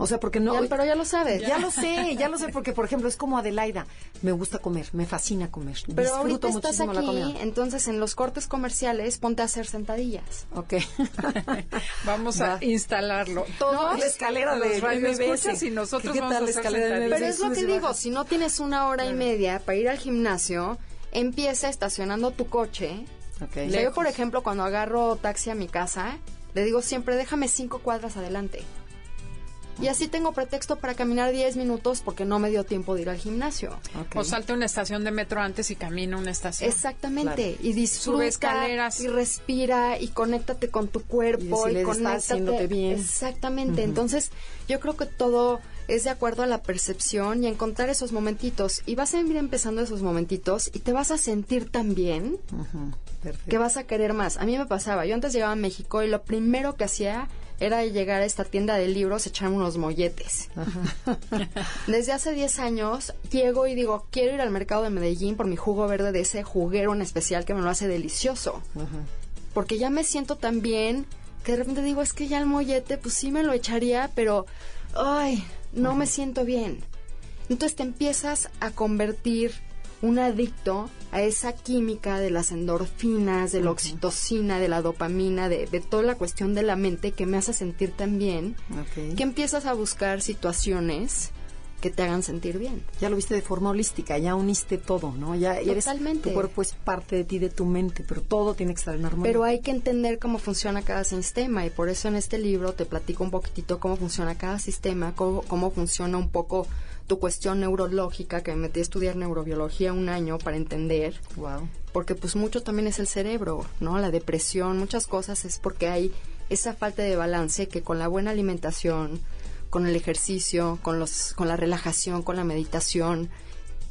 O sea, porque no. Ya, pero ya lo sabes. Ya lo sé, ya lo sé, porque por ejemplo es como Adelaida. Me gusta comer, me fascina comer. Pero Disfruto ahorita estás muchísimo la aquí, comida. entonces en los cortes comerciales ponte a hacer sentadillas. Ok. Vamos a Va. instalarlo. No, Todos la escalera los de radioescuchas MBS. y nosotros ¿Qué vamos tal a la hacer escalera de sentadillas. Pero es lo que digo, si no tienes una hora y media para ir al gimnasio, empieza estacionando tu coche. Ok. O sea, yo, por ejemplo, cuando agarro taxi a mi casa, le digo siempre, déjame cinco cuadras adelante. Y así tengo pretexto para caminar 10 minutos porque no me dio tiempo de ir al gimnasio. Ok. O salte una estación de metro antes y camina una estación. Exactamente. Claro. Y disfruta Sube escaleras. y respira y conéctate con tu cuerpo Y y, decirle, "Está conéctate. bien". Exactamente. Entonces, yo creo que todo es de acuerdo a la percepción y a encontrar esos momentitos. Y vas a ir empezando esos momentitos y te vas a sentir tan bien que vas a querer más. A mí me pasaba, yo antes llegaba a México y lo primero que hacía era llegar a esta tienda de libros, echarme unos molletes. Desde hace 10 años llego y digo, quiero ir al mercado de Medellín por mi jugo verde de ese juguero en especial que me lo hace delicioso. Ajá. Porque ya me siento tan bien que de repente digo, es que ya el mollete, pues sí me lo echaría, pero, ay, no me siento bien. Entonces te empiezas a convertir un adicto a esa química de las endorfinas, de la oxitocina, de la dopamina, de, de toda la cuestión de la mente que me hace sentir tan bien, que empiezas a buscar situaciones que te hagan sentir bien. Ya lo viste de forma holística, ya uniste todo, ¿no? Ya eres Totalmente. tu cuerpo es parte de ti, de tu mente, pero todo tiene que estar en armonía. Pero hay que entender cómo funciona cada sistema y por eso en este libro te platico un poquitito cómo funciona cada sistema, cómo, cómo funciona un poco tu cuestión neurológica, que me metí a estudiar neurobiología un año para entender, wow. porque pues mucho también es el cerebro, ¿no? La depresión, muchas cosas es porque hay esa falta de balance que con la buena alimentación, con el ejercicio, con los con la relajación, con la meditación.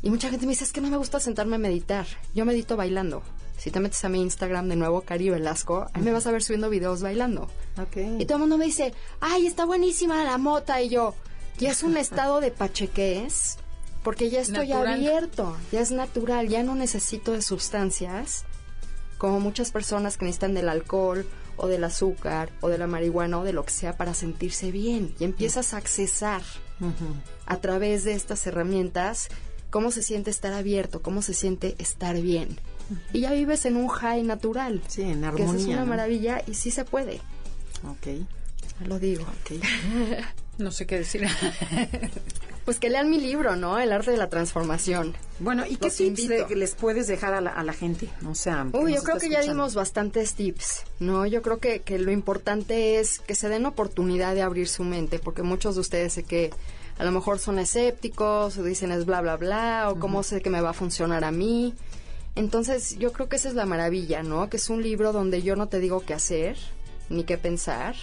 Y mucha gente me dice, "Es que no me gusta sentarme a meditar. Yo medito bailando." Si te metes a mi Instagram de nuevo, Cari Velasco, ahí me vas a ver subiendo videos bailando. Ok. Y todo el mundo me dice, ay, está buenísima la mota. Y yo, ya es un estado de pachequez, porque ya estoy Natural. abierto, ya es natural, ya no necesito de sustancias como muchas personas que necesitan del alcohol o del azúcar o de la marihuana o de lo que sea para sentirse bien y empiezas a accesar a través de estas herramientas cómo se siente estar abierto, cómo se siente estar bien. Y ya vives en un high natural. Sí, en Que eso es armonía, una ¿no? maravilla y sí se puede. Ok. Lo digo. No sé qué decir. Pues que lean mi libro, ¿no? El arte de la transformación. Bueno, ¿y qué Los tips le- les puedes dejar a la, a la gente? O sea, Uy, yo creo que ya dimos bastantes tips, ¿no? Yo creo que, que lo importante es que se den oportunidad de abrir su mente, porque muchos de ustedes sé que a lo mejor son escépticos o dicen es bla, bla, bla, o cómo sé que me va a funcionar a mí. Entonces, yo creo que esa es la maravilla, ¿no? Que es un libro donde yo no te digo qué hacer, ni qué pensar.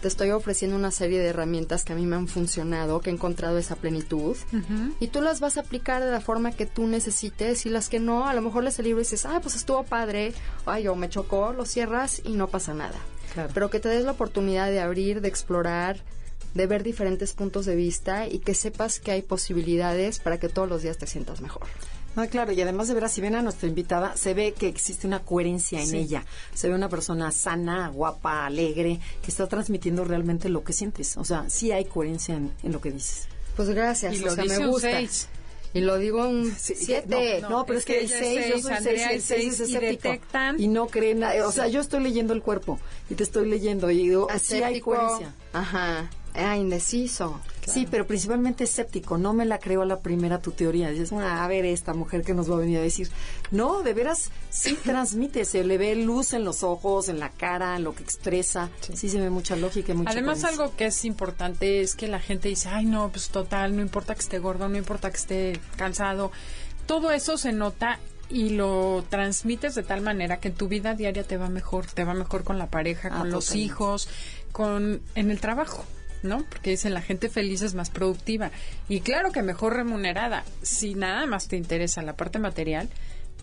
Te estoy ofreciendo una serie de herramientas que a mí me han funcionado, que he encontrado esa plenitud. Y tú las vas a aplicar de la forma que tú necesites y las que no, a lo mejor lees el libro y dices, ah, pues estuvo padre, ay, o me chocó, lo cierras y no pasa nada. Claro. Pero que te des la oportunidad de abrir, de explorar, de ver diferentes puntos de vista y que sepas que hay posibilidades para que todos los días te sientas mejor. No, claro, y además de veras, si ven a nuestra invitada, se ve que existe una coherencia en ella. Se ve una persona sana, guapa, alegre, que está transmitiendo realmente lo que sientes. O sea, sí hay coherencia en, en lo que dices. Pues gracias, Y o lo sea, dice me un gusta. seis. Y lo digo un Sí, siete. No, no, pero es, que, el ella 6, es yo seis, soy 6 Andrea y el es 6 es seis, y escéptico. detectan- Y no creen nada. O sea, yo estoy leyendo el cuerpo y te estoy leyendo y digo, sí hay coherencia. Ajá. Ah, indeciso. Sí, pero principalmente escéptico. No me la creo a la primera tu teoría. Dices, "Ah, a ver, esta mujer que nos va a venir a decir. No, de veras, sí transmite. Se le ve luz en los ojos, en la cara, en lo que expresa. Sí, se ve mucha lógica y mucha Además, algo que es importante es que la gente dice, ay, no, pues total, no importa que esté gordo, no importa que esté cansado. Todo eso se nota y lo transmites de tal manera que en tu vida diaria te va mejor, te va mejor con la pareja, Ah, con los hijos, con en el trabajo. ¿No? Porque dicen la gente feliz es más productiva. Y claro que mejor remunerada. Si nada más te interesa la parte material,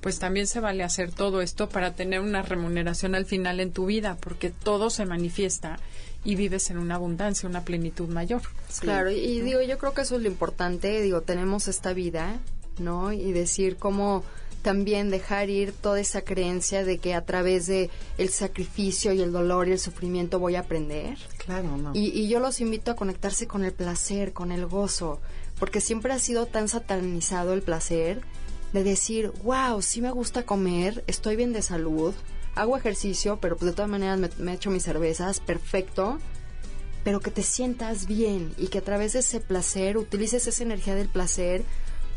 pues también se vale hacer todo esto para tener una remuneración al final en tu vida, porque todo se manifiesta y vives en una abundancia, una plenitud mayor. Claro, y, y digo, yo creo que eso es lo importante, digo, tenemos esta vida, ¿no? Y decir cómo también dejar ir toda esa creencia de que a través de el sacrificio y el dolor y el sufrimiento voy a aprender. Claro, no. Y, y yo los invito a conectarse con el placer, con el gozo, porque siempre ha sido tan satanizado el placer de decir, wow, sí me gusta comer, estoy bien de salud, hago ejercicio, pero pues de todas maneras me, me echo mis cervezas, perfecto, pero que te sientas bien y que a través de ese placer utilices esa energía del placer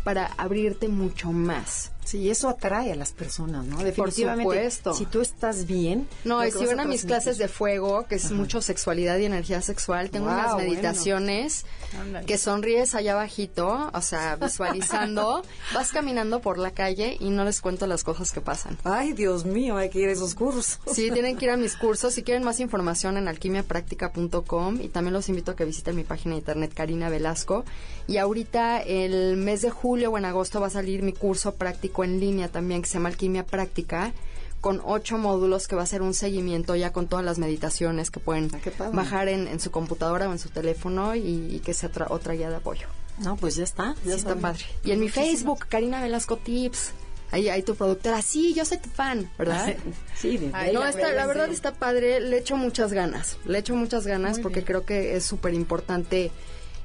para abrirte mucho más. Sí, eso atrae a las personas, ¿no? Definitivamente. supuesto. Si tú estás bien. No, y si van a mis clases de fuego, que es mucho sexualidad y energía sexual, tengo unas bueno. meditaciones Ándale. que sonríes allá abajito, o sea, visualizando, vas caminando por la calle y no les cuento las cosas que pasan. Ay, Dios mío, hay que ir a esos cursos. Sí, tienen que ir a mis cursos. Si quieren más información en alquimiapractica.com y también los invito a que visiten mi página de internet Karina Velasco. Y ahorita el mes de julio o en agosto va a salir mi curso práctico en línea también que se llama Alquimia Práctica con ocho módulos que va a ser un seguimiento ya con todas las meditaciones que pueden Ah, bajar en, en su computadora o en su teléfono y, y que sea otra, otra guía de apoyo. No, pues ya está. Ya Sí, está padre. Y en mi. Facebook, Karina Velasco Tips. Ahí hay tu productora. Sí, yo soy tu fan, ¿verdad? Sí, de Ay, no, ya está, ves, la verdad sí. está padre. Le echo muchas ganas. Le echo muchas ganas Muy porque bien. creo que es súper importante.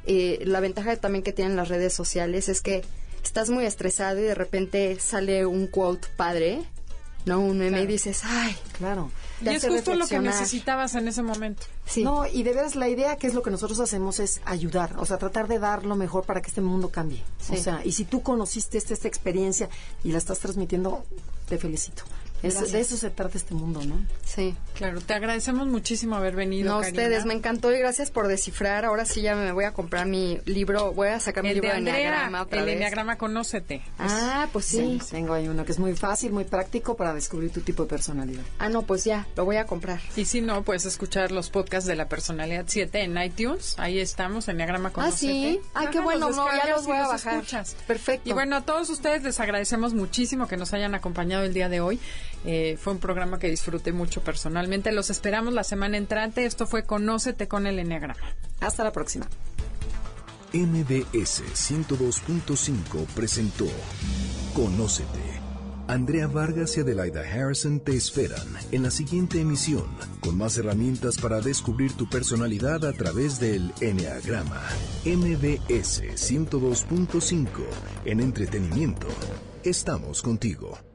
Eh, la ventaja también que tienen las redes sociales es que estás muy estresado y de repente sale un quote padre, ¿no? Un meme y dices, ay, Claro. Y es justo lo que necesitabas en ese momento. Sí. No, y de veras la idea que es lo que nosotros hacemos es ayudar, o sea, tratar de dar lo mejor para que este mundo cambie. Sí. O sea, y si tú conociste esta, esta experiencia y la estás transmitiendo, te felicito. Es- Gracias. de eso se trata este mundo, ¿no? Sí. Claro, te agradecemos muchísimo haber venido. No, Karina. ustedes, me encantó y gracias por descifrar. Ahora sí ya me voy a comprar mi libro, voy a sacar mi libro de Enneagrama otra el vez. Enneagrama Conócete. Ah, pues sí. Tengo ahí uno que es muy fácil, muy práctico para descubrir tu tipo de personalidad. Ah, no, pues ya, lo voy a comprar. Y si no, puedes escuchar los podcasts de la personalidad 7 en iTunes. Ahí estamos, Enneagrama Ah, Conócete. sí. Ah, qué bueno, no, ya los voy a bajar. escuchas. Perfecto. Y bueno, a todos ustedes les agradecemos muchísimo que nos hayan acompañado el día de hoy. Eh, fue un programa que disfruté mucho personalmente. Los esperamos la semana entrante. Esto fue Conócete con el Enneagrama. Hasta la próxima. MBS 102.5 presentó Conócete. Andrea Vargas y Adelaida Harrison te esperan en la siguiente emisión con más herramientas para descubrir tu personalidad a través del Enneagrama. MBS 102.5 en entretenimiento. Estamos contigo.